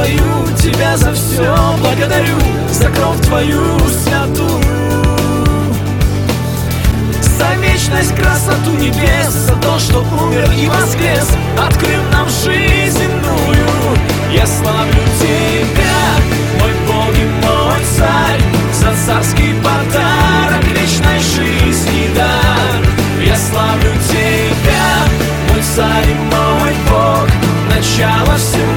твою, тебя за все благодарю За кровь твою святую За вечность, красоту небес За то, что умер и воскрес. Открыл нам жизнь земную Я славлю тебя, мой Бог и мой царь. За царский подарок вечной жизни дар. Я славлю тебя, мой царь и мой Бог. Начало всего.